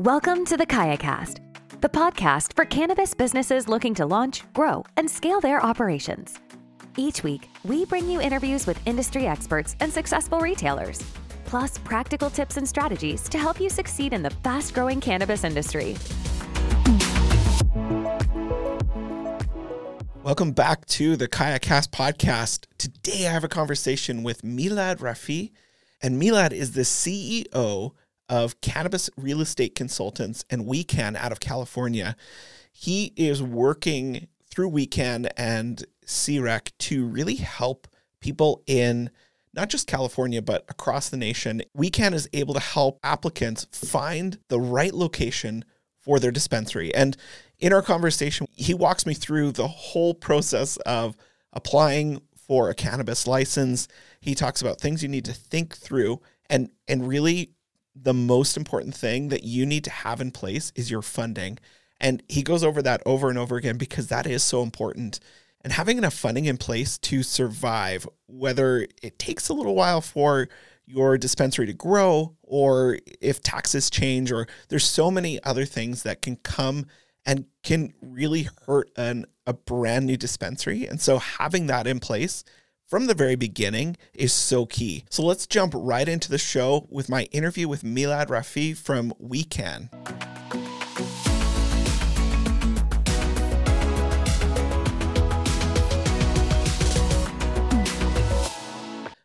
Welcome to the KayaCast, the podcast for cannabis businesses looking to launch, grow, and scale their operations. Each week, we bring you interviews with industry experts and successful retailers, plus practical tips and strategies to help you succeed in the fast growing cannabis industry. Welcome back to the KayaCast podcast. Today I have a conversation with Meilad Rafiei, and Meilad is the CEO of Cannabis Real Estate Consultants and WeCann out of California. He is working through WeCann and CREC to really help people in not just California, but across the nation. WeCann is able to help applicants find the right location for their dispensary. And in our conversation, he walks me through the whole process of applying for a cannabis license. He talks about things you need to think through and and really the most important thing that you need to have in place is your funding. And he goes over that over and over again because that is so important. And having enough funding in place to survive, whether it takes a little while for your dispensary to grow or if taxes change, or there's so many other things that can come and can really hurt an, a brand new dispensary. And so having that in place from the very beginning is so key. So let's jump right into the show with my interview with Meilad Rafiei from We Can.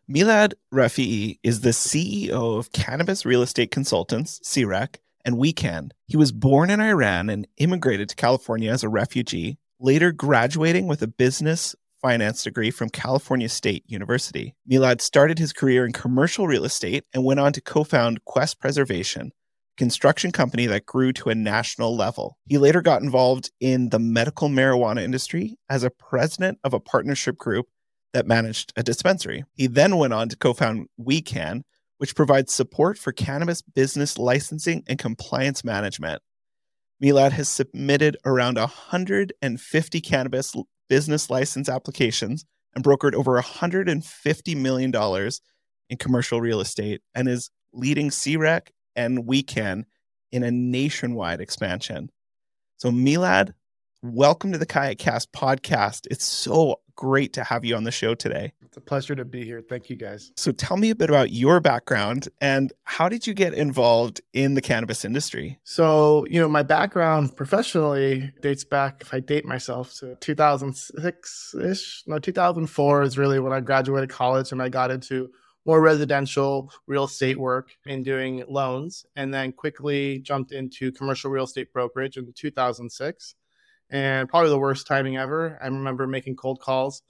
Meilad Rafiei is the CEO of Cannabis Real Estate Consultants, CREC, and WeCann. He was born in Iran and immigrated to California as a refugee, later graduating with a business finance degree from California State University. Meilad started his career in commercial real estate and went on to co found Quest Preservation, construction company that grew to a national level. He later got involved in the medical marijuana industry as a president of a partnership group that managed a dispensary. He then went on to co found WeCann, which provides support for cannabis business licensing and compliance management. Meilad has submitted around 150 cannabis business license applications and brokered over $150 million in commercial real estate and is leading CREC and WeCann in a nationwide expansion. So, Meilad, welcome to the KayaCast podcast. It's so great to have you on the show today. It's a pleasure to be here. Thank you, guys. So, tell me a bit about your background and how did you get involved in the cannabis industry? So, you know, my background professionally dates back, if I date myself, to 2006 ish. No, 2004 is really when I graduated college and I got into more residential real estate work and doing loans, and then quickly jumped into commercial real estate brokerage in 2006. And probably the worst timing ever. I remember making cold calls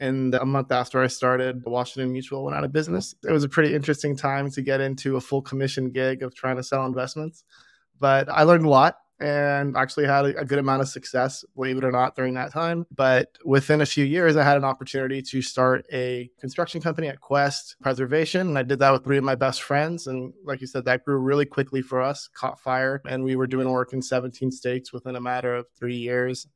and a month after I started, Washington Mutual went out of business. It was a pretty interesting time to get into a full commission gig of trying to sell investments. But I learned a lot and actually had a, good amount of success, believe it or not, during that time. But within a few years, I had an opportunity to start a construction company at Quest Preservation. And I did that with three of my best friends. And like you said, that grew really quickly for us, caught fire. And we were doing work in 17 states within a matter of three years.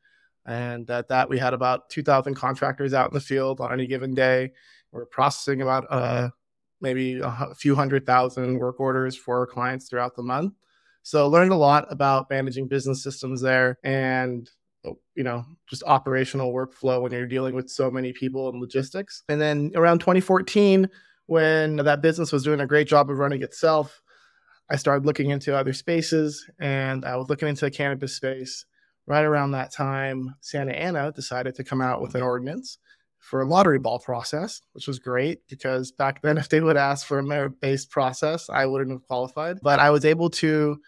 And at that, we had about 2,000 contractors out in the field on any given day. We're processing about uh, maybe a few hundred thousand work orders for our clients throughout the month. So learned a lot about managing business systems there and oh, you know just operational workflow when you're dealing with so many people and logistics. And then around 2014 when that business was doing a great job of running itself, I started looking into other spaces and I was looking into the cannabis space right around that time, Santa Ana decided to come out with an ordinance for a lottery ball process, which was great because back then, if they would ask for a merit based process, I wouldn't have qualified. But I was able to,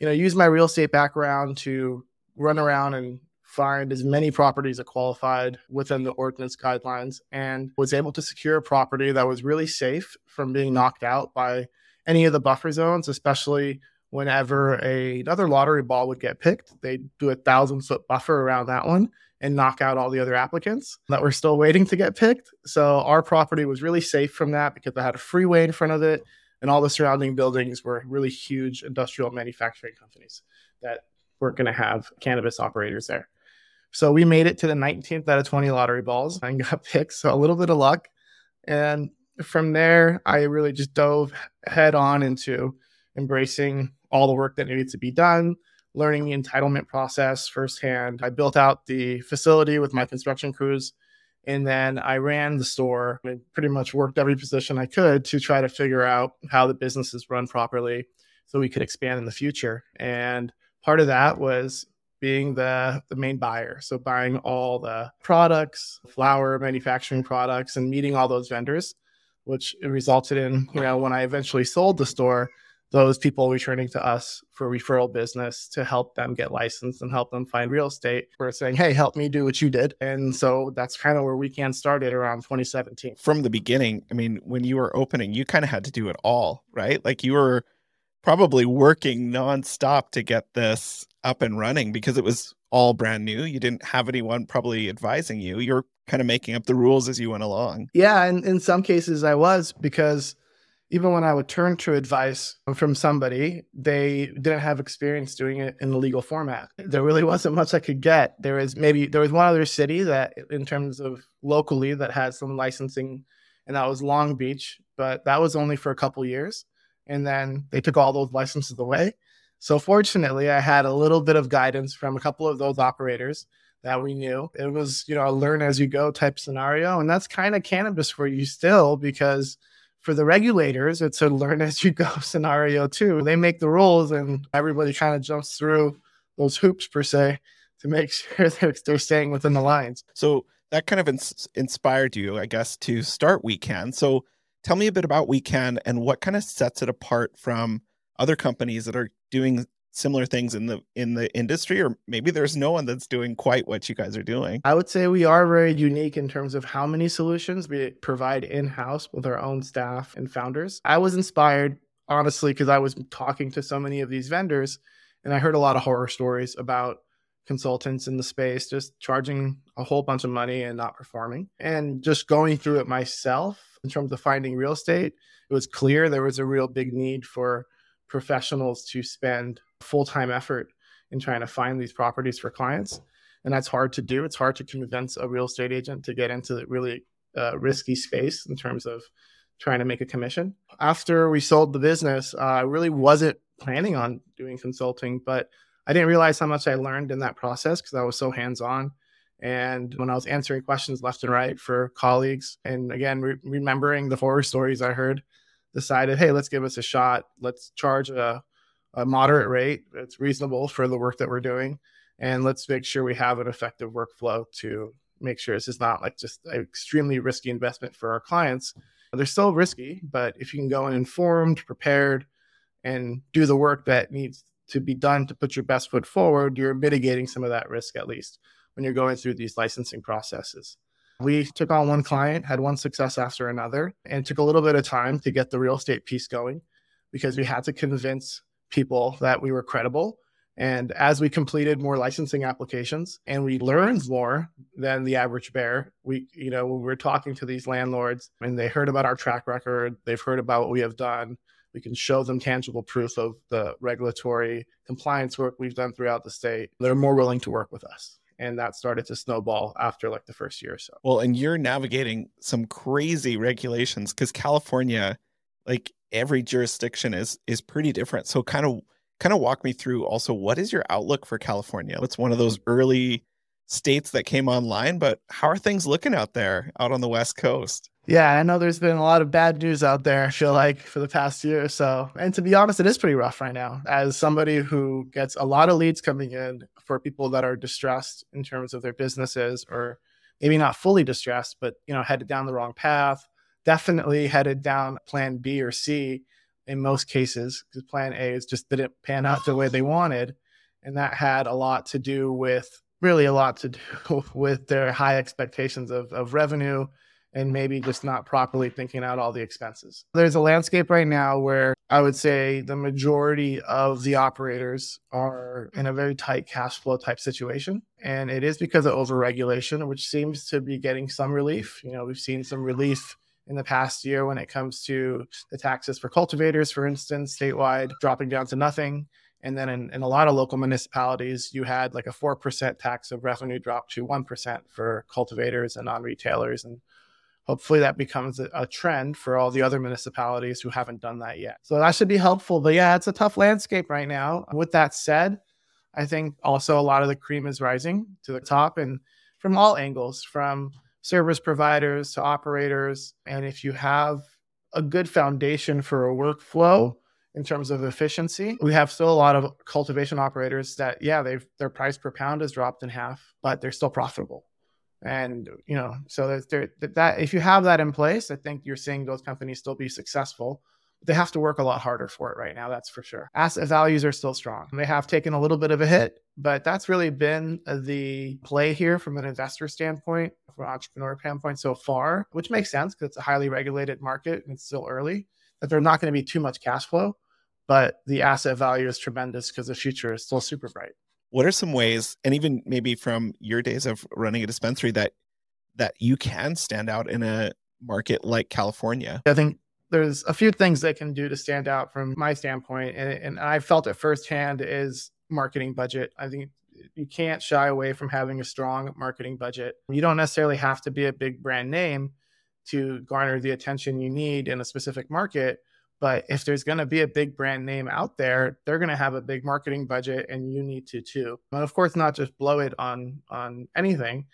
you know, use my real estate background to run around and find as many properties that qualified within the ordinance guidelines and was able to secure a property that was really safe from being knocked out by any of the buffer zones, especially whenever a, another lottery ball would get picked, they'd do a thousand foot buffer around that one and knock out all the other applicants that were still waiting to get picked. So our property was really safe from that because it had a freeway in front of it, and all the surrounding buildings were really huge industrial manufacturing companies that weren't going to have cannabis operators there. So we made it to the 19th out of 20 lottery balls and got picked. So a little bit of luck. And from there, I really just dove head on into embracing all the work that needed to be done, learning the entitlement process firsthand. I built out the facility with my construction crews. And then I ran the store and pretty much worked every position I could to try to figure out how the business is run properly so we could expand in the future. And part of that was being the, the main buyer. So buying all the products, flower, manufacturing products, and meeting all those vendors, which resulted in, you know, when I eventually sold the store, those people returning to us for referral business to help them get licensed and help them find real estate. We're saying, hey, help me do what you did. And so that's kind of where WeCann started around 2017. From the beginning, I mean, when you were opening, you kind of had to do it all, right? Like you were probably working nonstop to get this up and running because it was all brand new. You didn't have anyone probably advising you. You're kind of making up the rules as you went along. Yeah, and in some cases I was because even when I would turn to advice from somebody, they didn't have experience doing it in the legal format. There really wasn't much I could get. There was maybe there was one other city that in terms of locally that had some licensing and that was Long Beach, but that was only for a couple years and then they took all those licenses away. So fortunately, I had a little bit of guidance from a couple of those operators that we knew. It was, you know, a learn as you go type scenario. And that's kind of cannabis for you still because for the regulators, it's a learn as you go scenario too. They make the rules and everybody kind of jumps through those hoops per se to make sure they're, they're staying within the lines. So that kind of ins- inspired you, I guess, to start WeCann. So tell me a bit about WeCann and what kind of sets it apart from other companies that are doing similar things in the in the industry or maybe there's no one that's doing quite what you guys are doing. I would say we are very unique in terms of how many solutions we provide in-house with our own staff and founders. I was inspired honestly because i was talking to so many of these vendors and i heard a lot of horror stories about consultants in the space just charging a whole bunch of money and not performing. And just going through it myself in terms of finding real estate it was clear there was a real big need for professionals to spend full time effort in trying to find these properties for clients. And that's hard to do. It's hard to convince a real estate agent to get into really uh, risky space in terms of trying to make a commission. After we sold the business, uh, I really wasn't planning on doing consulting, but I didn't realize how much I learned in that process because I was so hands on. And when I was answering questions left and right for colleagues, and again, re- remembering the horror stories I heard, decided, hey, let's give us a shot. Let's charge a, a moderate rate. It's reasonable for the work that we're doing. And let's make sure we have an effective workflow to make sure this is not like just an extremely risky investment for our clients. They're still risky, but if you can go in informed, prepared, and do the work that needs to be done to put your best foot forward, you're mitigating some of that risk at least when you're going through these licensing processes. We took on one client, had one success after another, and took a little bit of time to get the real estate piece going because we had to convince people that we were credible. And as we completed more licensing applications and we learned more than the average bear, we, you know, when we were talking to these landlords and they heard about our track record, they've heard about what we have done. We can show them tangible proof of the regulatory compliance work we've done throughout the state. They're more willing to work with us and that started to snowball after like the first year or so. Well, and you're navigating some crazy regulations because California, like every jurisdiction is is pretty different. So kind of kind of walk me through also what is your outlook for California? It's one of those early states that came online, but how are things looking out there out on the West Coast? Yeah, I know there's been a lot of bad news out there, I feel like, for the past year or so. And to be honest, it is pretty rough right now. As somebody who gets a lot of leads coming in for people that are distressed in terms of their businesses or maybe not fully distressed, but you know, headed down the wrong path, definitely headed down plan B or C in most cases, because plan A is just didn't pan out the way they wanted. And that had a lot to do with really a lot to do with their high expectations of, of revenue and maybe just not properly thinking out all the expenses. There's a landscape right now where I would say the majority of the operators are in a very tight cash flow type situation. And it is because of overregulation, which seems to be getting some relief. You know, we've seen some relief in the past year when it comes to the taxes for cultivators, for instance, statewide dropping down to nothing. And then in, in, a lot of local municipalities, you had like a 4% tax of revenue drop to 1% for cultivators and non retailers. And hopefully that becomes a, a, trend for all the other municipalities who haven't done that yet. So that should be helpful. But yeah, it's a tough landscape right now. With that said, I think also a lot of the cream is rising to the top and from all angles, from service providers to operators. And if you have a good foundation for a workflow in terms of efficiency, we have still a lot of cultivation operators that, yeah, they've their price per pound has dropped in half, but they're still profitable and you know so there's there that if you have that in place i think you're seeing those companies still be successful they have to work a lot harder for it right now that's for sure. Asset values are still strong. They have taken a little bit of a hit but that's really been the play here from an investor standpoint from an entrepreneur standpoint so far which makes sense because it's a highly regulated market and it's still early that there's not going to be too much cash flow but the asset value is tremendous because the future is still super bright. What are some ways and even maybe from your days of running a dispensary that that you can stand out in a market like california? I think there's a few things they can do to stand out from my standpoint and, and i felt it firsthand is marketing budget i think you can't shy away from having a strong marketing budget you don't necessarily have to be a big brand name to garner the attention you need in a specific market but if there's going to be a big brand name out there, they're going to have a big marketing budget, and you need to too. And of course, not just blow it on on anything.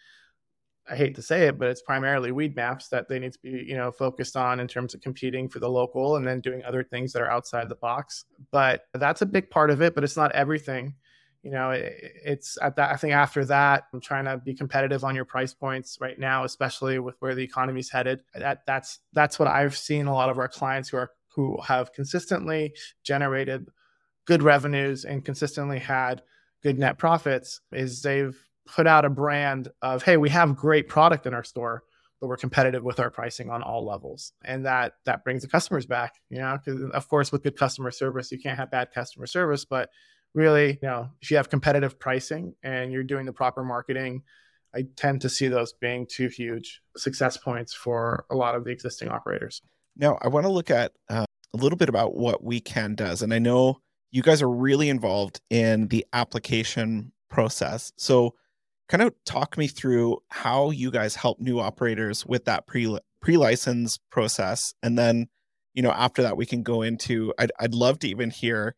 I hate to say it, but it's primarily Weedmaps that they need to be, you know, focused on in terms of competing for the local and then doing other things that are outside the box. But that's a big part of it, but it's not everything. You know, it, it's at that. I think after that, I'm trying to be competitive on your price points right now, especially with where the economy's headed. That that's that's what I've seen a lot of our clients who are who have consistently generated good revenues and consistently had good net profits is they've put out a brand of hey we have great product in our store but we're competitive with our pricing on all levels and that that brings the customers back you know because of course with good customer service you can't have bad customer service but really you know if you have competitive pricing and you're doing the proper marketing i tend to see those being two huge success points for a lot of the existing operators now, I want to look at uh, a little bit about what WeCann does. And I know you guys are really involved in the application process. So, kind of talk me through how you guys help new operators with that pre pre license process. And then, you know, after that, we can go into, I'd, I'd love to even hear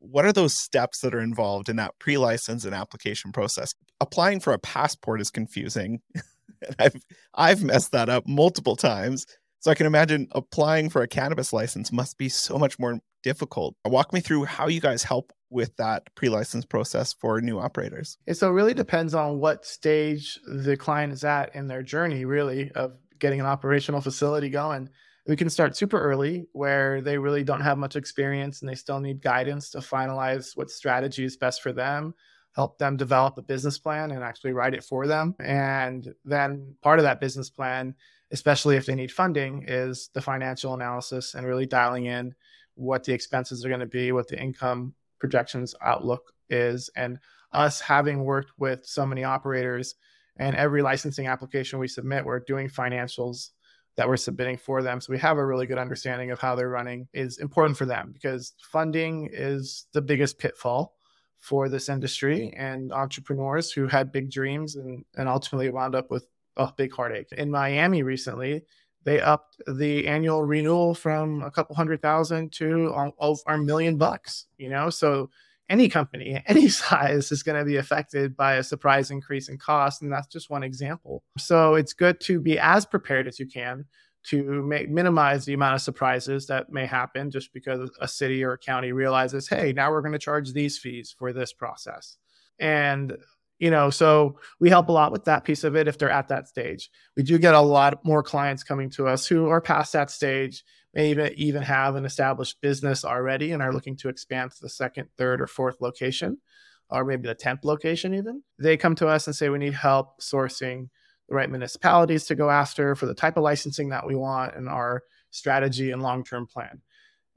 what are those steps that are involved in that pre license and application process? Applying for a passport is confusing. I've I've messed that up multiple times. So I can imagine applying for a cannabis license must be so much more difficult. Walk me through how you guys help with that pre-license process for new operators. And So it really depends on what stage the client is at in their journey, really, of getting an operational facility going. We can start super early where they really don't have much experience and they still need guidance to finalize what strategy is best for them help them develop a business plan and actually write it for them. And then part of that business plan especially if they need funding, is the financial analysis and really dialing in what the expenses are going to be, what the income projections outlook is. And us having worked with so many operators and every licensing application we submit, we're doing financials that we're submitting for them. So we have a really good understanding of how they're running is important for them because funding is the biggest pitfall for this industry and entrepreneurs who had big dreams and, and ultimately wound up with a big heartache. In Miami recently, they upped the annual renewal from a couple hundred thousand to over a million bucks. You know, so any company, any size, is going to be affected by a surprise increase in cost, and that's just one example. So it's good to be as prepared as you can to make, minimize the amount of surprises that may happen just because a city or a county realizes, hey, now we're going to charge these fees for this process. And you know so we help a lot with that piece of it if they're at that stage. We do get a lot more clients coming to us who are past that stage maybe even have an established business already and are looking to expand to the second third or fourth location or maybe the 10th location even. They come to us and say we need help sourcing the right municipalities to go after for the type of licensing that we want and our strategy and long-term plan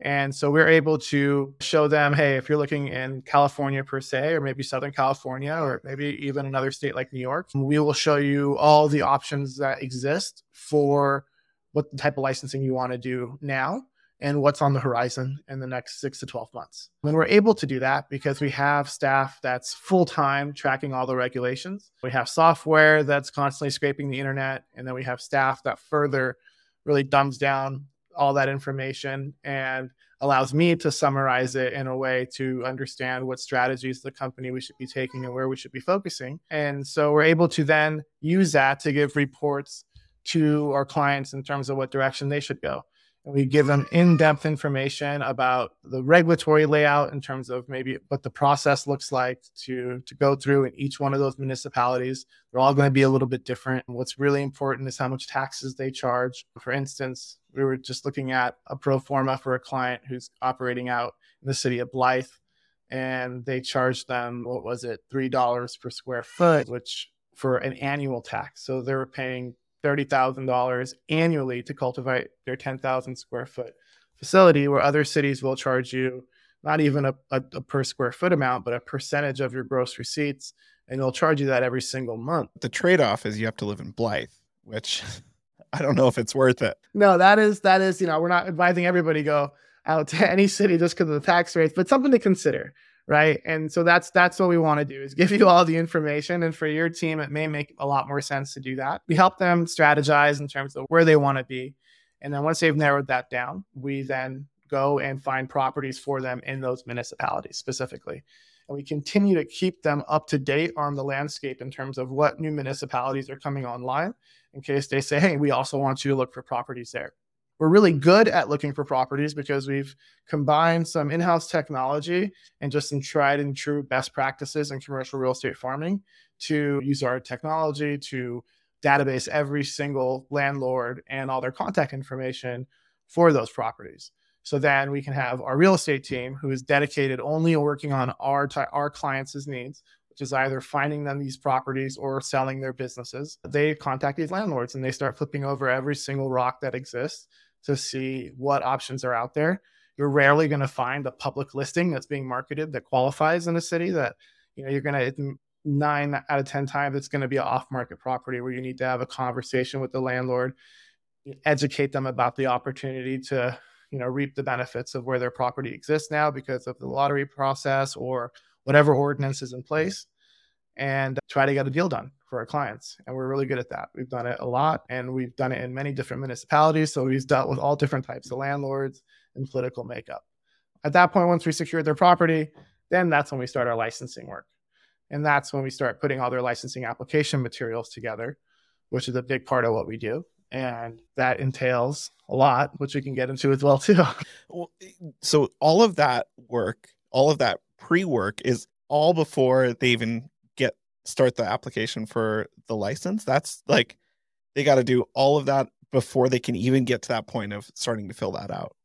and so we're able to show them, hey, if you're looking in California per se, or maybe Southern California, or maybe even another state like New York, we will show you all the options that exist for what type of licensing you want to do now and what's on the horizon in the next six to 12 months. When we're able to do that, because we have staff that's full time tracking all the regulations, we have software that's constantly scraping the internet, and then we have staff that further really dumbs down all that information and allows me to summarize it in a way to understand what strategies the company we should be taking and where we should be focusing. And so we're able to then use that to give reports to our clients in terms of what direction they should go. We give them in depth information about the regulatory layout in terms of maybe what the process looks like to, to go through in each one of those municipalities. They're all going to be a little bit different. What's really important is how much taxes they charge. For instance, we were just looking at a pro forma for a client who's operating out in the city of Blythe, and they charged them, what was it, $3 per square foot, which for an annual tax. So they were paying $30,000 annually to cultivate their 10,000 square foot facility, where other cities will charge you not even a, a, a, per square foot amount, but a percentage of your gross receipts. And they'll charge you that every single month. The trade off is you have to live in Blythe, which I don't know if it's worth it. No, that is, that is, you know, we're not advising everybody go out to any city just because of the tax rates, but something to consider right? And so that's that's what we want to do is give you all the information. And for your team it may make a lot more sense to do that. We help them strategize in terms of where they want to be. And then once they've narrowed that down we then go and find properties for them in those municipalities specifically. And we continue to keep them up to date on the landscape in terms of what new municipalities are coming online in case they say hey we also want you to look for properties there we're really good at looking for properties because we've combined some in-house technology and just some tried and true best practices in commercial real estate farming to use our technology to database every single landlord and all their contact information for those properties. So then we can have our real estate team who is dedicated only working on our t- our clients' needs, which is either finding them these properties or selling their businesses. They contact these landlords and they start flipping over every single rock that exists to see what options are out there. You're rarely going to find a public listing that's being marketed that qualifies in a city that, you know, you're going to nine out of 10 times it's going to be an off market property where you need to have a conversation with the landlord, educate them about the opportunity to, you know, reap the benefits of where their property exists now because of the lottery process or whatever ordinance is in place and try to get a deal done for our clients. And we're really good at that. We've done it a lot and we've done it in many different municipalities. So we've dealt with all different types of landlords and political makeup. At that point, once we secured their property, then that's when we start our licensing work. And that's when we start putting all their licensing application materials together, which is a big part of what we do. And that entails a lot, which we can get into as well too. so all of that work, all of that pre-work is all before they even start the application for the license. That's like they got to do all of that before they can even get to that point of starting to fill that out.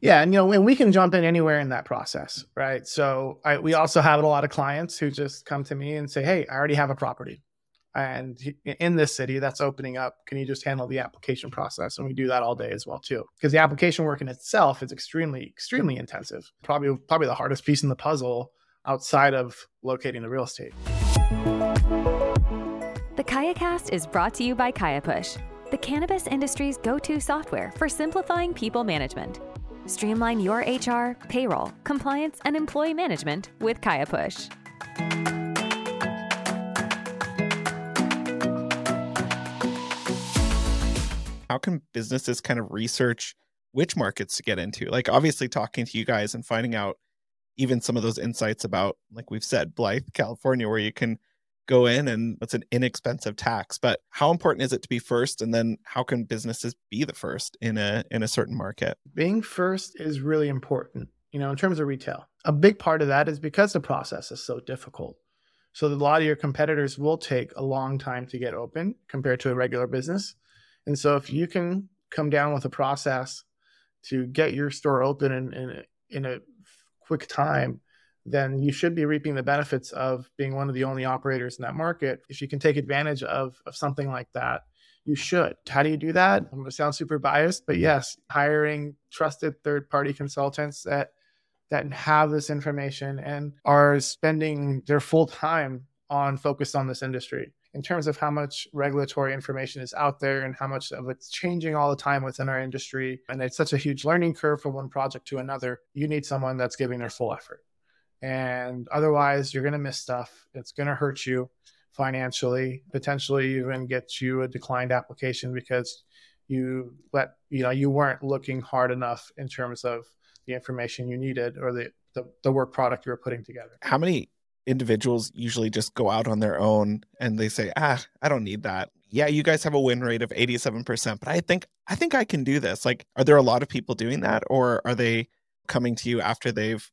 Yeah, and you know, and we can jump in anywhere in that process, right? So I, we also have a lot of clients who just come to me and say, "Hey, I already have a property, and in this city that's opening up. Can you just handle the application process?" And we do that all day as well too, because the application work in itself is extremely, extremely intensive. Probably, probably the hardest piece in the puzzle outside of locating the real estate. The KayaCast is brought to you by KayaPush, the cannabis industry's go to software for simplifying people management. Streamline your HR, payroll, compliance, and employee management with KayaPush. How can businesses kind of research which markets to get into? Like, obviously, talking to you guys and finding out even some of those insights about, like we've said, Blythe, California, where you can go in and it's an inexpensive tax. But how important is it to be first? And then how can businesses be the first in a in a certain market? Being first is really important, you know, in terms of retail. A big part of that is because the process is so difficult. So a lot of your competitors will take a long time to get open compared to a regular business. And so if you can come down with a process to get your store open in, in, in a quick time, then you should be reaping the benefits of being one of the only operators in that market. If you can take advantage of, of something like that, you should. How do you do that? I'm going to sound super biased, but yes, hiring trusted third party consultants that that have this information and are spending their full time on focus on this industry. in terms of how much regulatory information is out there and how much of it's changing all the time within our industry. And it's such a huge learning curve from one project to another. You need someone that's giving their full effort. And otherwise, you're going to miss stuff. It's going to hurt you financially, potentially even get you a declined application because you let, you know, you weren't looking hard enough in terms of the information you needed or the, the, the work product you were putting together. How many individuals usually just go out on their own and they say, "Ah, I don't need that." Yeah, you guys have a win rate of 87%, but I think I think I can do this. Like are there a lot of people doing that or are they coming to you after they've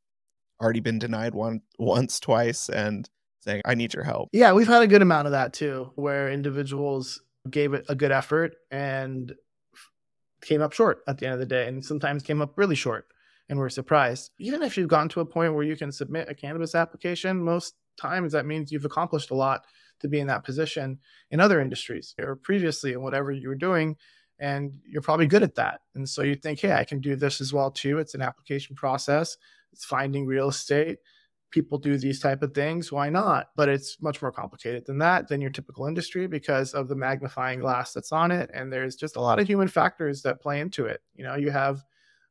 already been denied one once, twice and saying, "I need your help." Yeah, we've had a good amount of that too where individuals gave it a good effort and came up short at the end of the day and sometimes came up really short and we're surprised. Even if you've gotten to a point where you can submit a cannabis application, most times that means you've accomplished a lot to be in that position in other industries or previously in whatever you were doing. And you're probably good at that. And so you think, hey, I can do this as well too. It's an application process, finding real estate. People do these type of things. Why not? But it's much more complicated than that, than your typical industry because of the magnifying glass that's on it. And there's just a lot of human factors that play into it. You know, you have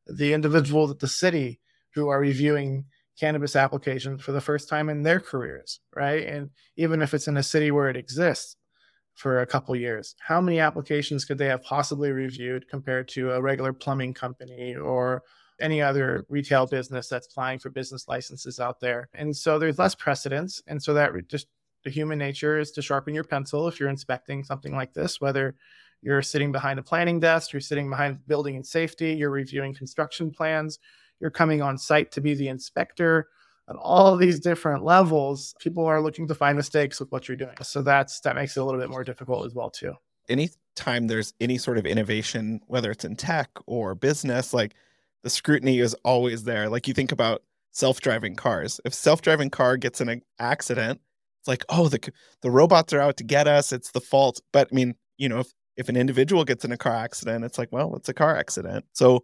the individuals at the city who are reviewing cannabis applications for the first time in their careers, right? And even if it's in a city where it exists for a couple years, how many applications could they have possibly reviewed compared to a regular plumbing company or any other retail business that's applying for business licenses out there? And so there's less precedence. And so that just the human nature is to sharpen your pencil if you're inspecting something like this, whether you're sitting behind a planning desk, you're sitting behind building and safety, you're reviewing construction plans, you're coming on site to be the inspector. At all these different levels, people are looking to find mistakes with what you're doing. So that's that makes it a little bit more difficult as well too. Anytime there's any sort of innovation, whether it's in tech or business, like the scrutiny is always there. Like you think about self-driving cars. If self-driving car gets in an accident, it's like, oh, the the robots are out to get us. It's the fault. But I mean, you know, if if an individual gets in a car accident, it's like, well, it's a car accident. So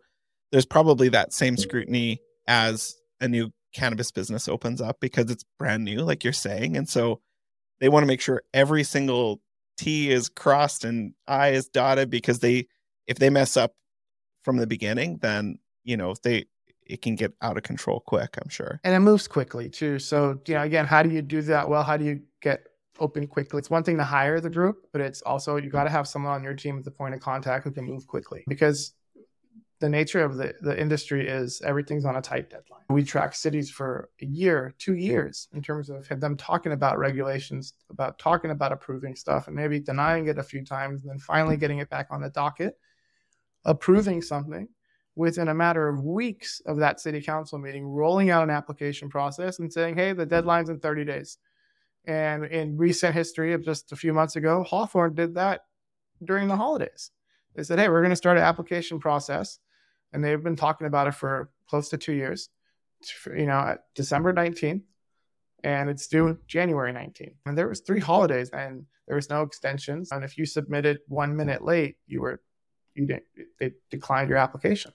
there's probably that same scrutiny as a new cannabis business opens up because it's brand new, like you're saying. And so they want to make sure every single T is crossed and I is dotted because they, if they mess up from the beginning, then, you know, they, it can get out of control quick, I'm sure. And it moves quickly too. So, you know, again, how do you do that well? How do you get open quickly. It's one thing to hire the group, but it's also you got to have someone on your team at the point of contact who can move quickly because the nature of the, the industry is everything's on a tight deadline. We track cities for a year, two years in terms of them talking about regulations, about talking about approving stuff and maybe denying it a few times and then finally getting it back on the docket, approving something within a matter of weeks of that city council meeting, rolling out an application process and saying, hey, the deadline's in 30 days and in recent history of just a few months ago, Hawthorne did that during the holidays. They said, hey, we're going to start an application process. And they've been talking about it for close to two years, you know, December 19th, and it's due January 19th. And there was three holidays and there was no extensions. And if you submitted one minute late, you were, you didn't, they declined your application.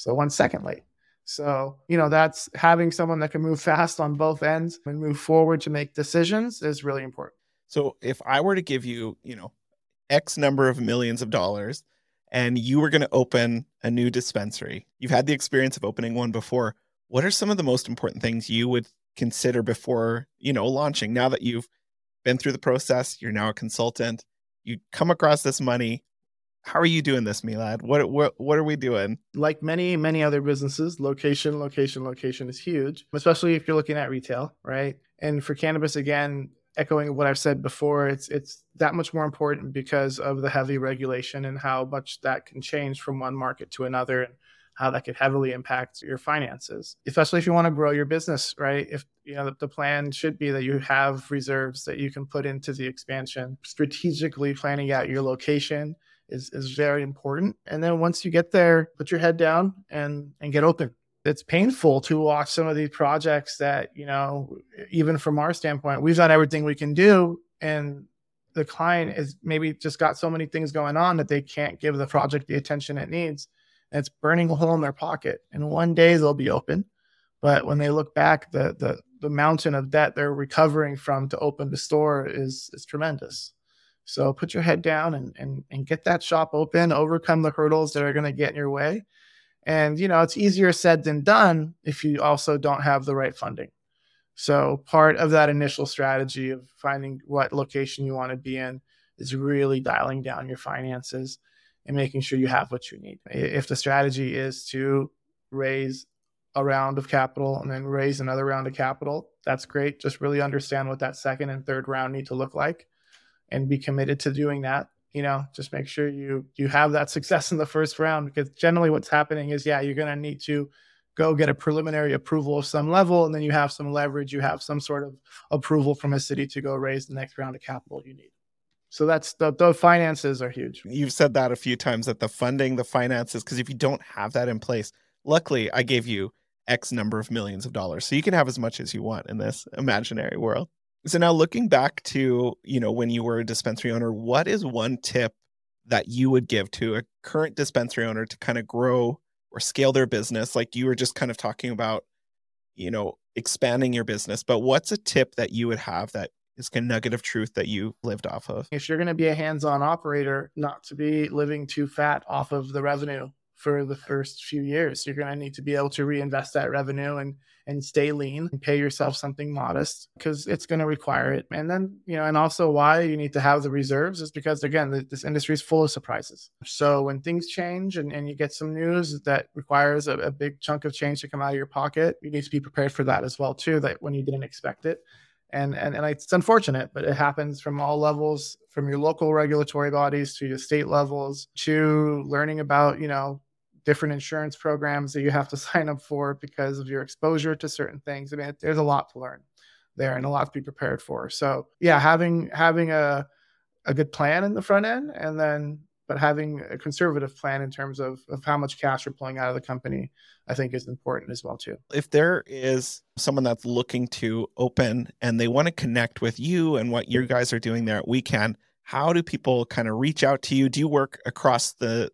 So one second late. So, you know, that's having someone that can move fast on both ends and move forward to make decisions is really important. So, if I were to give you, you know, X number of millions of dollars and you were going to open a new dispensary, you've had the experience of opening one before. What are some of the most important things you would consider before, you know, launching? Now that you've been through the process, you're now a consultant, you come across this money how are you doing this, Meilad? What what what are we doing? Like many many other businesses, location, location, location is huge, especially if you're looking at retail, right? And for cannabis, again, echoing what I've said before, it's it's that much more important because of the heavy regulation and how much that can change from one market to another and how that could heavily impact your finances, especially if you want to grow your business, right? If you know the plan should be that you have reserves that you can put into the expansion, strategically planning out your location is is very important. And then once you get there, put your head down and and get open. It's painful to watch some of these projects that, you know, even from our standpoint, we've done everything we can do and the client is maybe just got so many things going on that they can't give the project the attention it needs. And it's burning a hole in their pocket. And one day they'll be open. But when they look back, the the the mountain of debt they're recovering from to open the store is is tremendous. So put your head down and and, and get that shop open, overcome the hurdles that are going to get in your way. And you know, it's easier said than done if you also don't have the right funding. So part of that initial strategy of finding what location you want to be in is really dialing down your finances and making sure you have what you need. If the strategy is to raise a round of capital and then raise another round of capital, that's great. Just really understand what that second and third round need to look like and be committed to doing that. You know, just make sure you you have that success in the first round because generally what's happening is yeah, you're going to need to go get a preliminary approval of some level and then you have some leverage, you have some sort of approval from a city to go raise the next round of capital you need. So that's the, the finances are huge. You've said that a few times that the funding, the finances, because if you don't have that in place, luckily I gave you X number of millions of dollars. So you can have as much as you want in this imaginary world. So now looking back to, you know, when you were a dispensary owner, what is one tip that you would give to a current dispensary owner to kind of grow or scale their business? Like you were just kind of talking about, you know, expanding your business, but what's a tip that you would have that is a nugget of truth that you lived off of? If you're going to be a hands-on operator, not to be living too fat off of the revenue for the first few years. You're going to need to be able to reinvest that revenue and and stay lean and pay yourself something modest because it's going to require it. And then, you know, and also why you need to have the reserves is because again, the, this industry is full of surprises. So when things change and, and you get some news that requires a, a big chunk of change to come out of your pocket, you need to be prepared for that as well too, that when you didn't expect it. And, and, and it's unfortunate, but it happens from all levels, from your local regulatory bodies to your state levels to learning about, you know, different insurance programs that you have to sign up for because of your exposure to certain things. I mean, there's a lot to learn there and a lot to be prepared for. So yeah, having having a a good plan in the front end and then but having a conservative plan in terms of, of how much cash you're pulling out of the company, I think is important as well too. If there is someone that's looking to open and they want to connect with you and what you guys are doing there at WeCann, how do people kind of reach out to you? Do you work across the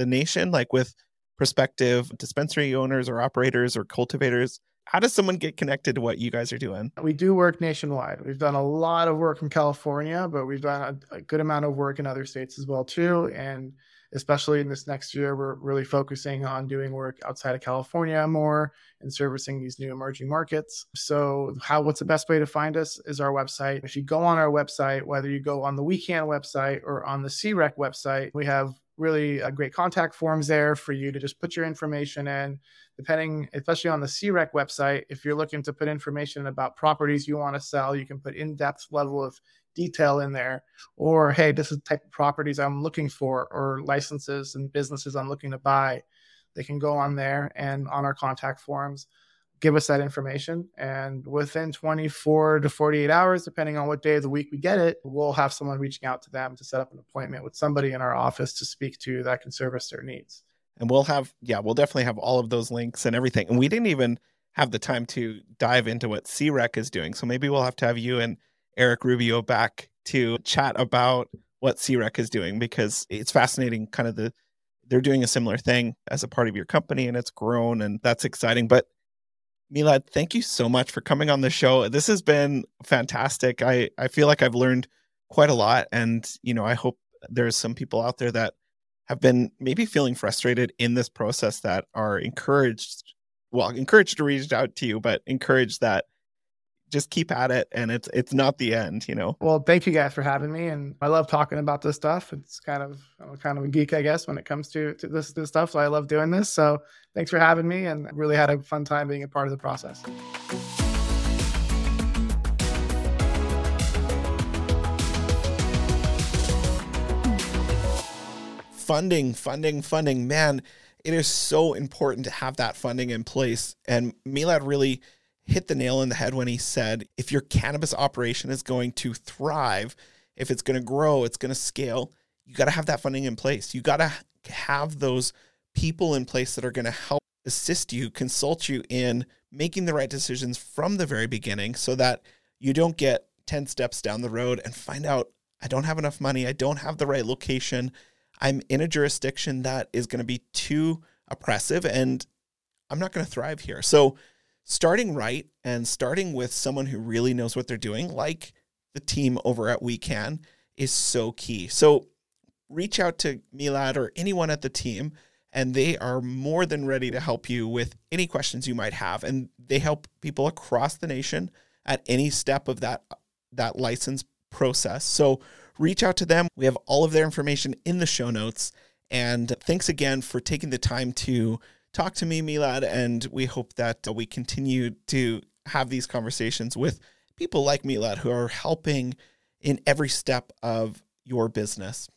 the nation, like with prospective dispensary owners or operators or cultivators? How does someone get connected to what you guys are doing? We do work nationwide. We've done a lot of work in California, but we've done a, good amount of work in other states as well too. And especially in this next year, we're really focusing on doing work outside of California more and servicing these new emerging markets. So, how what's the best way to find us is our website. If you go on our website, whether you go on the WeCann website or on the CREC website, we have really uh, great contact forms there for you to just put your information in. Depending, especially on the CREC website, if you're looking to put information about properties you want to sell, you can put in depth level of detail in there. Or, hey, this is the type of properties I'm looking for, or licenses and businesses I'm looking to buy. They can go on there and on our contact forms give us that information. And within 24 to 48 hours, depending on what day of the week we get it, we'll have someone reaching out to them to set up an appointment with somebody in our office to speak to that can service their needs. And we'll have, yeah, we'll definitely have all of those links and everything. And we didn't even have the time to dive into what CREC is doing. So maybe we'll have to have you and Eric Rubio back to chat about what CREC is doing because it's fascinating kind of the they're doing a similar thing as a part of your company and it's grown and that's exciting. But Meilad, thank you so much for coming on the show. This has been fantastic. I, I feel like I've learned quite a lot. And, you know, I hope there's some people out there that have been maybe feeling frustrated in this process that are encouraged, well, encouraged to reach out to you, but encouraged that just keep at it and it's it's not the end you know? Well thank you guys for having me and i love talking about this stuff. It's kind of I'm kind of a geek i guess when it comes to, to this this stuff so i love doing this. So thanks for having me and really had a fun time being a part of the process. Funding funding funding. Man it is so important to have that funding in place and meilad really hit the nail in the head when he said if your cannabis operation is going to thrive, if it's going to grow, it's going to scale, you got to have that funding in place. You got to have those people in place that are going to help assist you, consult you in making the right decisions from the very beginning so that you don't get 10 steps down the road and find out I don't have enough money, I don't have the right location, I'm in a jurisdiction that is going to be too oppressive and I'm not going to thrive here. So starting right and starting with someone who really knows what they're doing, like the team over at WeCann, is so key. So reach out to Meilad or anyone at the team, and they are more than ready to help you with any questions you might have. And they help people across the nation at any step of that that license process. So reach out to them. We have all of their information in the show notes. And thanks again for taking the time to talk to me, Meilad. And we hope that uh, we continue to have these conversations with people like Meilad who are helping in every step of your business.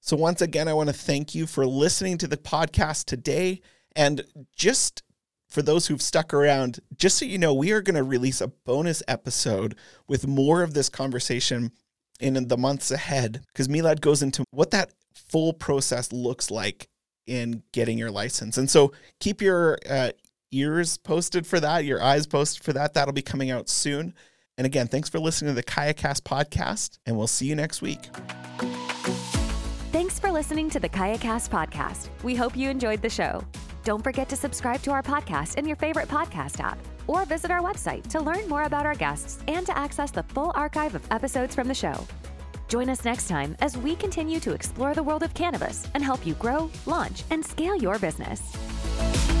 So, once again, I want to thank you for listening to the podcast today. And just for those who've stuck around, just so you know, we are going to release a bonus episode with more of this conversation in the months ahead because Meilad goes into what that full process looks like in getting your license. And so keep your uh, ears posted for that, your eyes posted for that. That'll be coming out soon. And again, thanks for listening to the KayaCast podcast, and we'll see you next week. Thanks for listening to the KayaCast podcast. We hope you enjoyed the show. Don't forget to subscribe to our podcast in your favorite podcast app or visit our website to learn more about our guests and to access the full archive of episodes from the show. Join us next time as we continue to explore the world of cannabis and help you grow, launch, and scale your business.